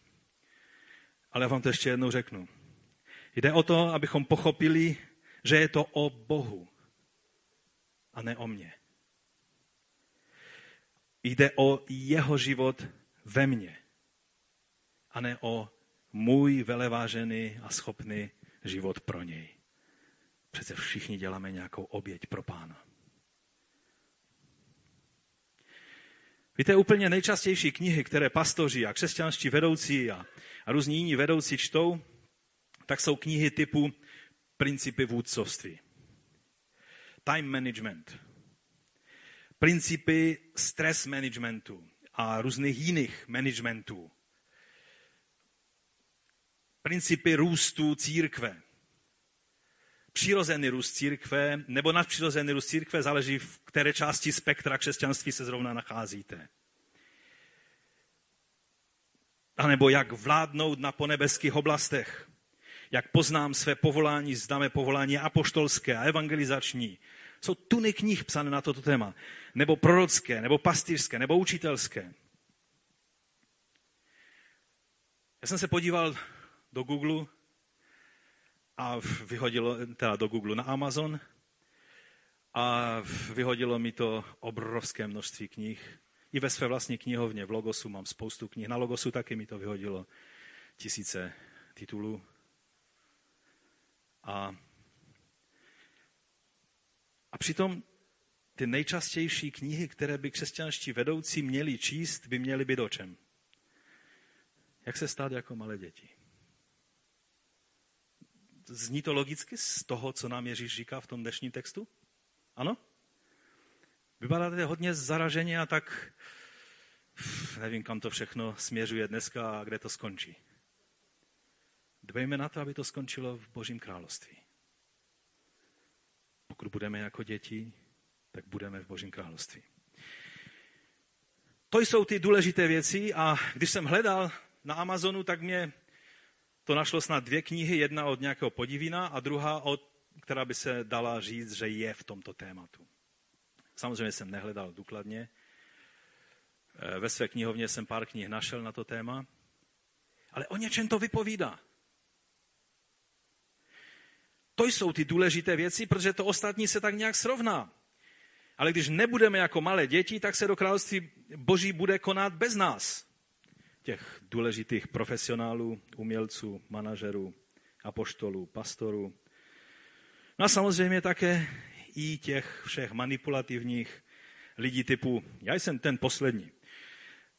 ale já vám to ještě jednou řeknu. Jde o to, abychom pochopili, že je to o Bohu a ne o mně. Jde o jeho život ve mně a ne o můj velevážený a schopný život pro něj. Přece všichni děláme nějakou oběť pro pána. Víte, úplně nejčastější knihy, které pastoři a křesťanští vedoucí a, a různí jiní vedoucí čtou, tak jsou knihy typu Principy vůdcovství, Time management, Principy stress managementu a různých jiných managementů, principy růstu církve. Přirozený růst církve nebo nadpřirozený růst církve záleží, v které části spektra křesťanství se zrovna nacházíte. A nebo jak vládnout na ponebeských oblastech. Jak poznám své povolání, zdáme povolání apoštolské a evangelizační. Jsou tuny knih psané na toto téma. Nebo prorocké, nebo pastýřské, nebo učitelské. Já jsem se podíval do Google a vyhodilo, teda do Google na Amazon a vyhodilo mi to obrovské množství knih. I ve své vlastní knihovně v Logosu mám spoustu knih. Na Logosu taky mi to vyhodilo tisíce titulů. A, a přitom ty nejčastější knihy, které by křesťanští vedoucí měli číst, by měly být o čem? Jak se stát jako malé děti? Zní to logicky z toho, co nám Ježíš říká v tom dnešním textu? Ano? Vypadáte hodně zaraženě a tak nevím, kam to všechno směřuje dneska a kde to skončí. Dbejme na to, aby to skončilo v Božím království. Pokud budeme jako děti, tak budeme v Božím království. To jsou ty důležité věci a když jsem hledal na Amazonu, tak mě to našlo snad dvě knihy, jedna od nějakého podivína a druhá, od, která by se dala říct, že je v tomto tématu. Samozřejmě jsem nehledal důkladně. Ve své knihovně jsem pár knih našel na to téma, ale o něčem to vypovídá. To jsou ty důležité věci, protože to ostatní se tak nějak srovná. Ale když nebudeme jako malé děti, tak se do království boží bude konat bez nás těch důležitých profesionálů, umělců, manažerů, apoštolů, pastorů. No a samozřejmě také i těch všech manipulativních lidí typu, já jsem ten poslední.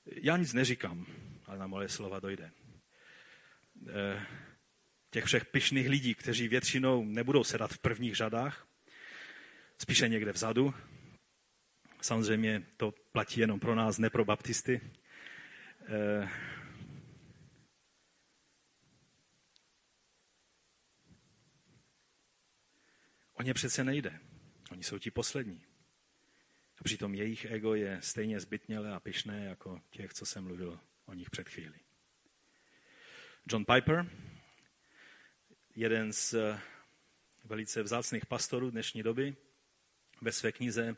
Já nic neříkám, ale na moje slova dojde. Těch všech pyšných lidí, kteří většinou nebudou sedat v prvních řadách, spíše někde vzadu. Samozřejmě to platí jenom pro nás, ne pro baptisty. Eh, o ně přece nejde. Oni jsou ti poslední. A přitom jejich ego je stejně zbytnělé a pyšné jako těch, co jsem mluvil o nich před chvíli. John Piper, jeden z eh, velice vzácných pastorů dnešní doby, ve své knize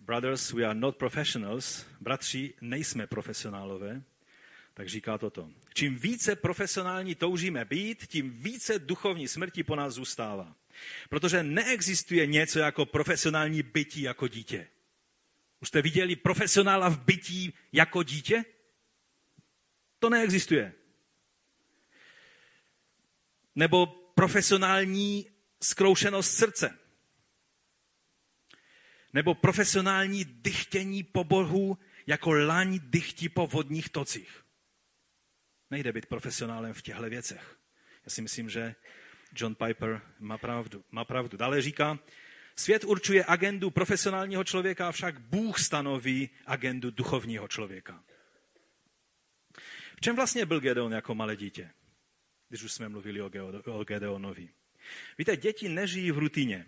Brothers, we are not professionals. Bratři, nejsme profesionálové. tak říká toto. Čím více profesionální toužíme být, tím více duchovní smrti po nás zůstává. Protože neexistuje něco jako profesionální bytí jako dítě. Už jste viděli profesionála v bytí jako dítě? To neexistuje. Nebo profesionální zkroušenost srdce. Nebo profesionální dychtění po Bohu jako laň dychtí po vodních tocích. Nejde být profesionálem v těchto věcech. Já si myslím, že John Piper má pravdu. Má pravdu. Dále říká, svět určuje agendu profesionálního člověka, avšak Bůh stanoví agendu duchovního člověka. V čem vlastně byl Gedeon jako malé dítě? Když už jsme mluvili o Gedeonovi. Víte, děti nežijí v rutině.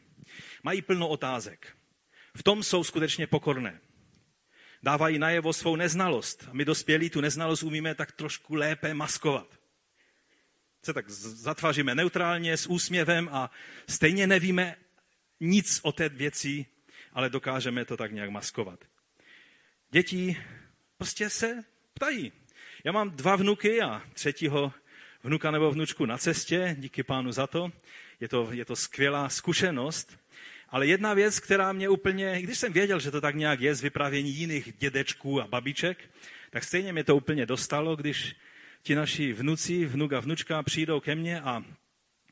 Mají plno otázek. V tom jsou skutečně pokorné. Dávají najevo svou neznalost. A my dospělí tu neznalost umíme tak trošku lépe maskovat. Se tak zatváříme neutrálně, s úsměvem a stejně nevíme nic o té věci, ale dokážeme to tak nějak maskovat. Děti prostě se ptají. Já mám dva vnuky a třetího vnuka nebo vnučku na cestě, díky pánu za to. Je to, je to skvělá zkušenost. Ale jedna věc, která mě úplně, když jsem věděl, že to tak nějak je z vyprávění jiných dědečků a babiček, tak stejně mě to úplně dostalo, když ti naši vnuci, vnuk a vnučka přijdou ke mně a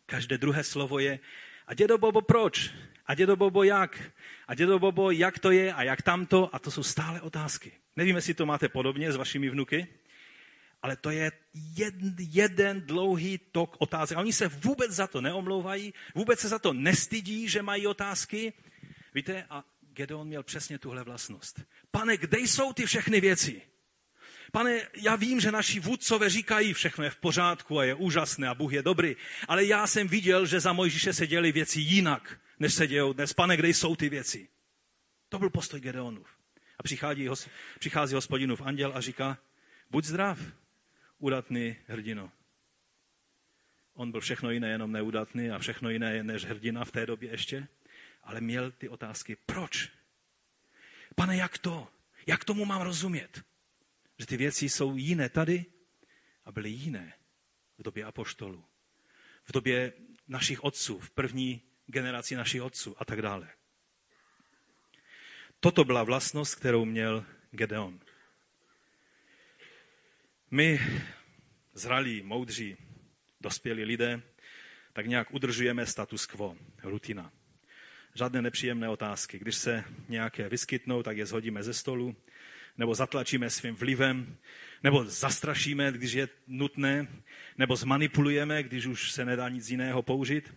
každé druhé slovo je a dědo Bobo proč? A dědo Bobo jak? A dědo Bobo jak to je a jak tamto? A to jsou stále otázky. Nevím, jestli to máte podobně s vašimi vnuky ale to je jeden, jeden dlouhý tok otázek. A oni se vůbec za to neomlouvají, vůbec se za to nestydí, že mají otázky. Víte, a Gedeon měl přesně tuhle vlastnost. Pane, kde jsou ty všechny věci? Pane, já vím, že naši vůdcové říkají, všechno je v pořádku a je úžasné a Bůh je dobrý, ale já jsem viděl, že za Mojžíše se děli věci jinak, než se dějou dnes. Pane, kde jsou ty věci? To byl postoj Gedeonův. A přichází, přichází hospodinův anděl a říká, buď zdrav, udatný hrdino. On byl všechno jiné, jenom neudatný a všechno jiné než hrdina v té době ještě, ale měl ty otázky. Proč? Pane, jak to? Jak tomu mám rozumět? Že ty věci jsou jiné tady a byly jiné v době apoštolů, v době našich otců, v první generaci našich otců a tak dále. Toto byla vlastnost, kterou měl Gedeon. My, zralí, moudří, dospělí lidé, tak nějak udržujeme status quo, rutina. Žádné nepříjemné otázky. Když se nějaké vyskytnou, tak je zhodíme ze stolu, nebo zatlačíme svým vlivem, nebo zastrašíme, když je nutné, nebo zmanipulujeme, když už se nedá nic jiného použít.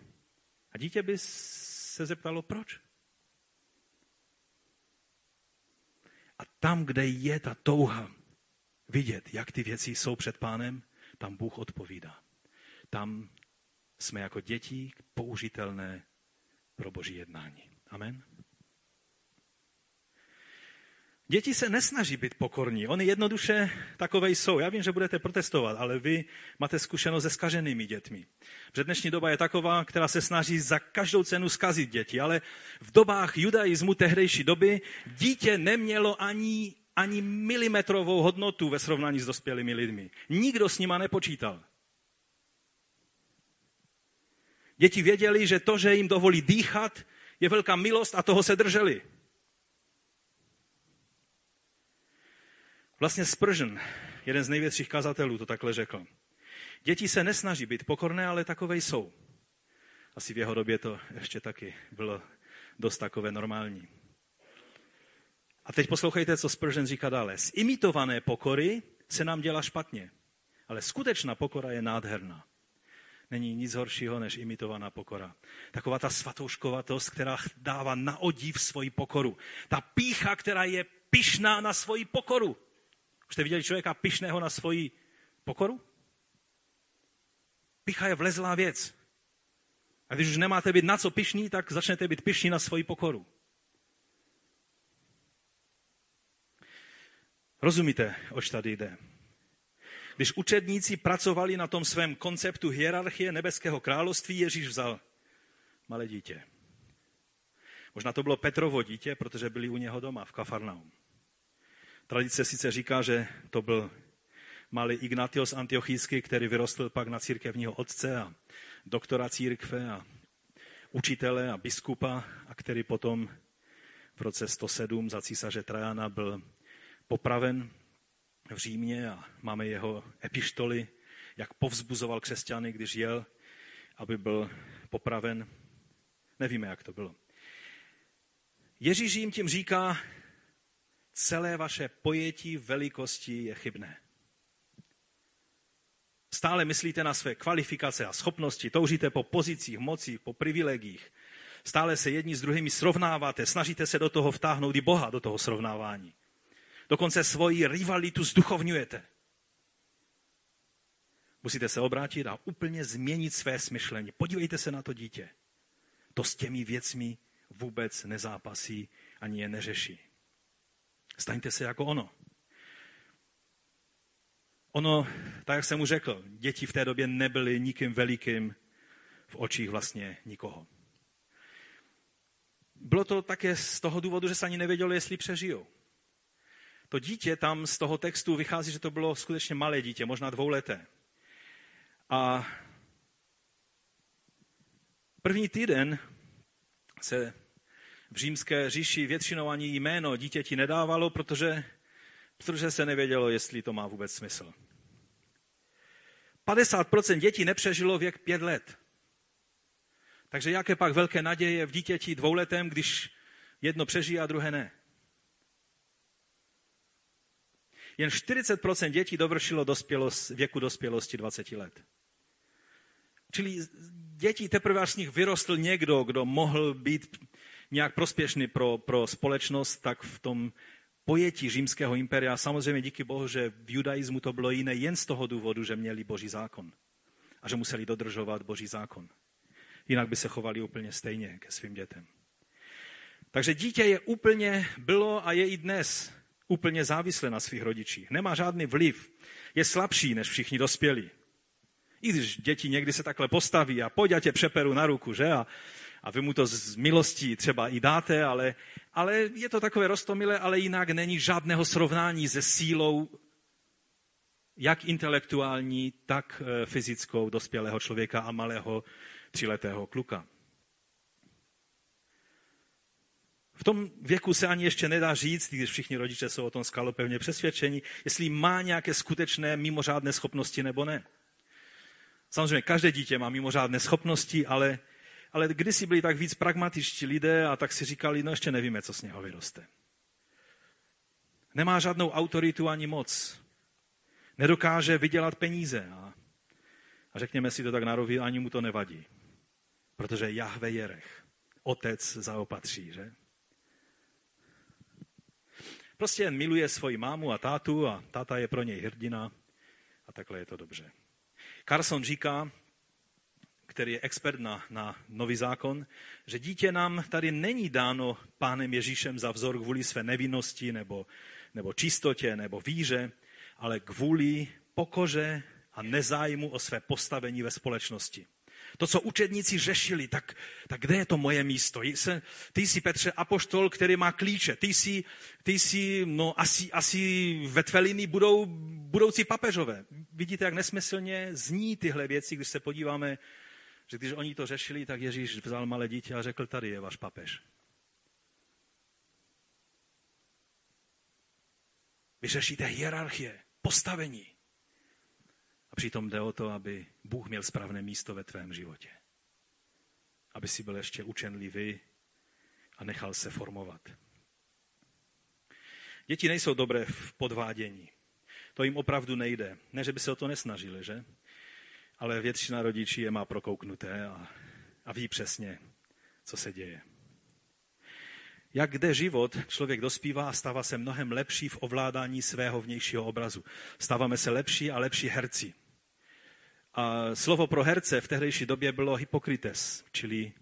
A dítě by se zeptalo, proč? A tam, kde je ta touha vidět, jak ty věci jsou před pánem, tam Bůh odpovídá. Tam jsme jako děti použitelné pro boží jednání. Amen. Děti se nesnaží být pokorní, oni jednoduše takové jsou. Já vím, že budete protestovat, ale vy máte zkušenost se skaženými dětmi. Že dnešní doba je taková, která se snaží za každou cenu skazit děti, ale v dobách judaismu tehdejší doby dítě nemělo ani ani milimetrovou hodnotu ve srovnání s dospělými lidmi. Nikdo s nima nepočítal. Děti věděli, že to, že jim dovolí dýchat, je velká milost a toho se drželi. Vlastně Spurgeon, jeden z největších kazatelů, to takhle řekl. Děti se nesnaží být pokorné, ale takové jsou. Asi v jeho době to ještě taky bylo dost takové normální. A teď poslouchejte, co Spurgeon říká dále. Z imitované pokory se nám dělá špatně, ale skutečná pokora je nádherná. Není nic horšího než imitovaná pokora. Taková ta svatouškovatost, která dává na odiv svoji pokoru. Ta pícha, která je pišná na svoji pokoru. Už jste viděli člověka pišného na svoji pokoru? Picha je vlezlá věc. A když už nemáte být na co pišný, tak začnete být pišní na svoji pokoru. Rozumíte, oč tady jde? Když učedníci pracovali na tom svém konceptu hierarchie nebeského království, Ježíš vzal malé dítě. Možná to bylo Petrovo dítě, protože byli u něho doma v Kafarnaum. Tradice sice říká, že to byl malý Ignatios Antiochísky, který vyrostl pak na církevního otce a doktora církve a učitele a biskupa, a který potom v roce 107 za císaře Trajana byl popraven v Římě a máme jeho epištoly, jak povzbuzoval křesťany, když jel, aby byl popraven. Nevíme, jak to bylo. Ježíš jim tím říká, celé vaše pojetí velikosti je chybné. Stále myslíte na své kvalifikace a schopnosti, toužíte po pozicích, mocích, po privilegích. Stále se jedni s druhými srovnáváte, snažíte se do toho vtáhnout i Boha, do toho srovnávání. Dokonce svoji rivalitu zduchovňujete. Musíte se obrátit a úplně změnit své smyšlení. Podívejte se na to dítě. To s těmi věcmi vůbec nezápasí ani je neřeší. Staňte se jako ono. Ono, tak jak jsem mu řekl, děti v té době nebyly nikým velikým v očích vlastně nikoho. Bylo to také z toho důvodu, že se ani nevědělo, jestli přežijou. To dítě tam z toho textu vychází, že to bylo skutečně malé dítě, možná dvouleté. A první týden se v římské říši většinou ani jméno dítěti nedávalo, protože, protože se nevědělo, jestli to má vůbec smysl. 50% dětí nepřežilo věk pět let. Takže jaké pak velké naděje v dítěti dvouletém, když jedno přežije a druhé ne? Jen 40% dětí dovršilo dospělost, věku dospělosti 20 let. Čili děti teprve až z nich vyrostl někdo, kdo mohl být nějak prospěšný pro, pro společnost, tak v tom pojetí římského impéria, samozřejmě díky Bohu, že v judaismu to bylo jiné jen z toho důvodu, že měli boží zákon a že museli dodržovat boží zákon. Jinak by se chovali úplně stejně ke svým dětem. Takže dítě je úplně, bylo a je i dnes úplně závislé na svých rodičích. Nemá žádný vliv. Je slabší než všichni dospělí. I když děti někdy se takhle postaví a pojď, já tě přeperu na ruku, že? A, a vy mu to z milostí třeba i dáte, ale, ale je to takové rostomilé, ale jinak není žádného srovnání se sílou jak intelektuální, tak eh, fyzickou dospělého člověka a malého tříletého kluka. V tom věku se ani ještě nedá říct, když všichni rodiče jsou o tom skalopevně přesvědčeni, jestli má nějaké skutečné mimořádné schopnosti nebo ne. Samozřejmě každé dítě má mimořádné schopnosti, ale, ale kdysi byli tak víc pragmatičtí lidé a tak si říkali, no ještě nevíme, co z něho vyroste. Nemá žádnou autoritu ani moc. Nedokáže vydělat peníze. A, a řekněme si to tak na ani mu to nevadí. Protože Jahve Jerech, otec zaopatří, že? Prostě jen miluje svoji mámu a tátu a táta je pro něj hrdina a takhle je to dobře. Carson říká, který je expert na, na nový zákon, že dítě nám tady není dáno pánem Ježíšem za vzor kvůli své nevinnosti nebo, nebo čistotě nebo víře, ale kvůli pokoře a nezájmu o své postavení ve společnosti. To, co učedníci řešili, tak, tak kde je to moje místo? Ty jsi, Petře, apoštol, který má klíče. Ty jsi, ty jsi no, asi, asi ve tvé linii budou budoucí papežové. Vidíte, jak nesmyslně zní tyhle věci, když se podíváme, že když oni to řešili, tak Ježíš vzal malé dítě a řekl, tady je váš papež. Vy řešíte hierarchie, postavení. A přitom jde o to, aby Bůh měl správné místo ve tvém životě. Aby si byl ještě učenlivý a nechal se formovat. Děti nejsou dobré v podvádění. To jim opravdu nejde. Ne, že by se o to nesnažili, že? Ale většina rodičů je má prokouknuté a, a ví přesně, co se děje. Jak jde život, člověk dospívá a stává se mnohem lepší v ovládání svého vnějšího obrazu. Stáváme se lepší a lepší herci. A slovo pro herce v tehdejší době bylo hypokrites, čili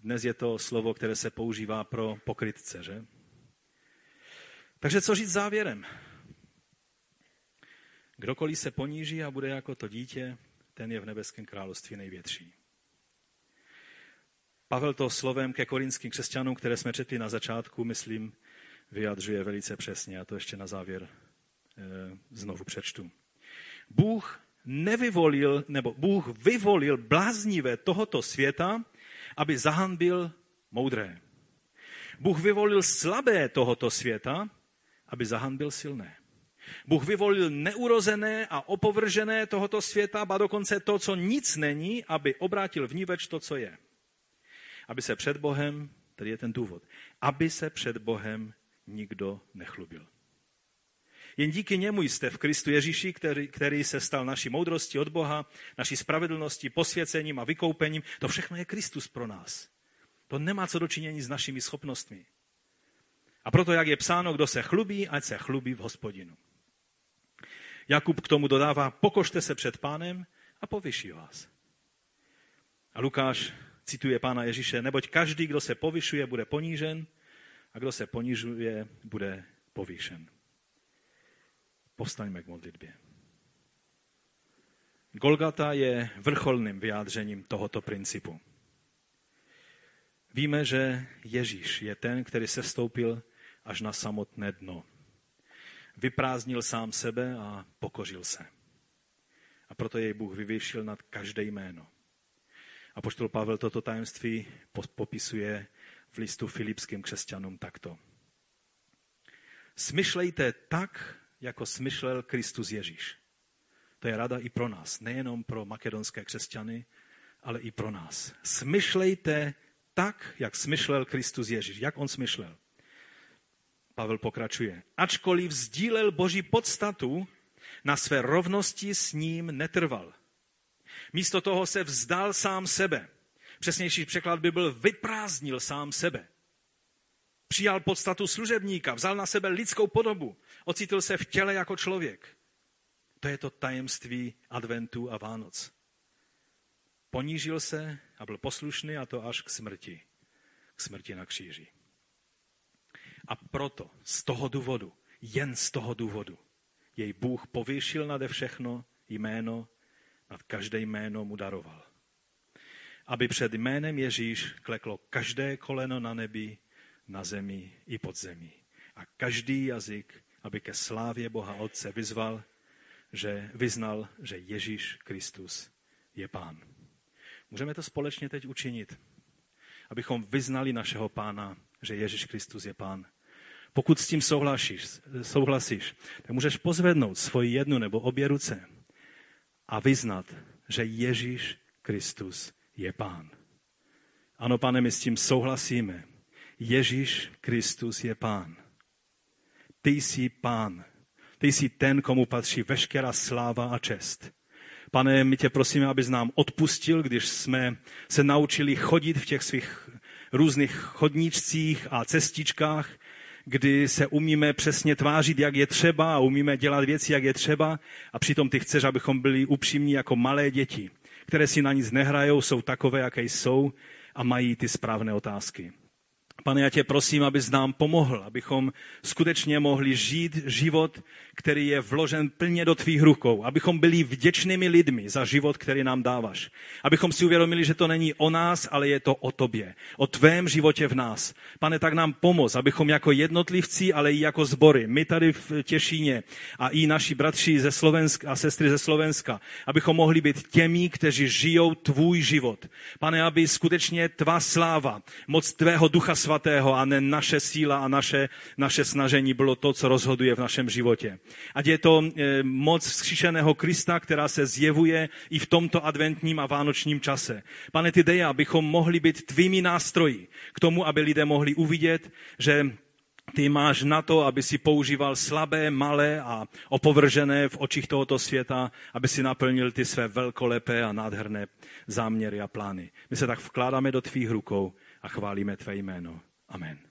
dnes je to slovo, které se používá pro pokrytce. Že? Takže co říct závěrem? Kdokoliv se poníží a bude jako to dítě, ten je v nebeském království největší. Pavel to slovem ke korinským křesťanům, které jsme četli na začátku, myslím, vyjadřuje velice přesně. A to ještě na závěr e, znovu přečtu. Bůh nevyvolil, nebo Bůh vyvolil bláznivé tohoto světa, aby zahanbil moudré. Bůh vyvolil slabé tohoto světa, aby zahanbil silné. Bůh vyvolil neurozené a opovržené tohoto světa, ba dokonce to, co nic není, aby obrátil vníveč to, co je. Aby se před Bohem, tady je ten důvod, aby se před Bohem nikdo nechlubil. Jen díky němu jste v Kristu Ježíši, který, který se stal naší moudrostí od Boha, naší spravedlností, posvěcením a vykoupením. To všechno je Kristus pro nás. To nemá co dočinění s našimi schopnostmi. A proto, jak je psáno, kdo se chlubí, ať se chlubí v hospodinu. Jakub k tomu dodává, pokožte se před pánem a povyší vás. A Lukáš cituje pána Ježíše, neboť každý, kdo se povyšuje, bude ponížen a kdo se ponižuje, bude povýšen. Povstaňme k modlitbě. Golgata je vrcholným vyjádřením tohoto principu. Víme, že Ježíš je ten, který se stoupil až na samotné dno. Vyprázdnil sám sebe a pokořil se. A proto jej Bůh vyvěšil nad každé jméno. A poštol Pavel toto tajemství popisuje v listu filipským křesťanům takto. Smyšlejte tak, jako smyšlel Kristus Ježíš. To je rada i pro nás, nejenom pro makedonské křesťany, ale i pro nás. Smyšlejte tak, jak smyšlel Kristus Ježíš. Jak on smyšlel? Pavel pokračuje. Ačkoliv sdílel Boží podstatu, na své rovnosti s ním netrval. Místo toho se vzdal sám sebe. Přesnější překlad by byl vyprázdnil sám sebe. Přijal podstatu služebníka, vzal na sebe lidskou podobu, ocitl se v těle jako člověk. To je to tajemství adventu a Vánoc. Ponížil se a byl poslušný a to až k smrti. K smrti na kříži. A proto, z toho důvodu, jen z toho důvodu, jej Bůh povýšil nade všechno jméno, nad každé jméno mu daroval. Aby před jménem Ježíš kleklo každé koleno na nebi, na zemi i pod zemí. A každý jazyk, aby ke slávě Boha Otce vyzval, že vyznal, že Ježíš Kristus je Pán. Můžeme to společně teď učinit, abychom vyznali našeho Pána, že Ježíš Kristus je Pán. Pokud s tím souhlasíš, souhlasíš, tak můžeš pozvednout svoji jednu nebo obě ruce a vyznat, že Ježíš Kristus je Pán. Ano, pane, my s tím souhlasíme. Ježíš Kristus je Pán. Ty jsi Pán. Ty jsi ten, komu patří veškerá sláva a čest. Pane, my tě prosíme, abys nám odpustil, když jsme se naučili chodit v těch svých různých chodníčcích a cestičkách, kdy se umíme přesně tvářit, jak je třeba a umíme dělat věci, jak je třeba a přitom ty chceš, abychom byli upřímní jako malé děti, které si na nic nehrajou, jsou takové, jaké jsou a mají ty správné otázky. Pane, já tě prosím, abys nám pomohl, abychom skutečně mohli žít život, který je vložen plně do tvých rukou, abychom byli vděčnými lidmi za život, který nám dáváš. Abychom si uvědomili, že to není o nás, ale je to o tobě, o tvém životě v nás. Pane, tak nám pomoz, abychom jako jednotlivci, ale i jako sbory, my tady v Těšíně a i naši bratři ze Slovenska a sestry ze Slovenska, abychom mohli být těmi, kteří žijou tvůj život. Pane, aby skutečně tvá sláva, moc tvého ducha svatého a ne naše síla a naše, naše snažení bylo to, co rozhoduje v našem životě. Ať je to eh, moc vzkříšeného Krista, která se zjevuje i v tomto adventním a vánočním čase. Pane, ty dej, abychom mohli být tvými nástroji k tomu, aby lidé mohli uvidět, že ty máš na to, aby si používal slabé, malé a opovržené v očích tohoto světa, aby si naplnil ty své velkolepé a nádherné záměry a plány. My se tak vkládáme do tvých rukou a chválíme tvé jméno. Amen.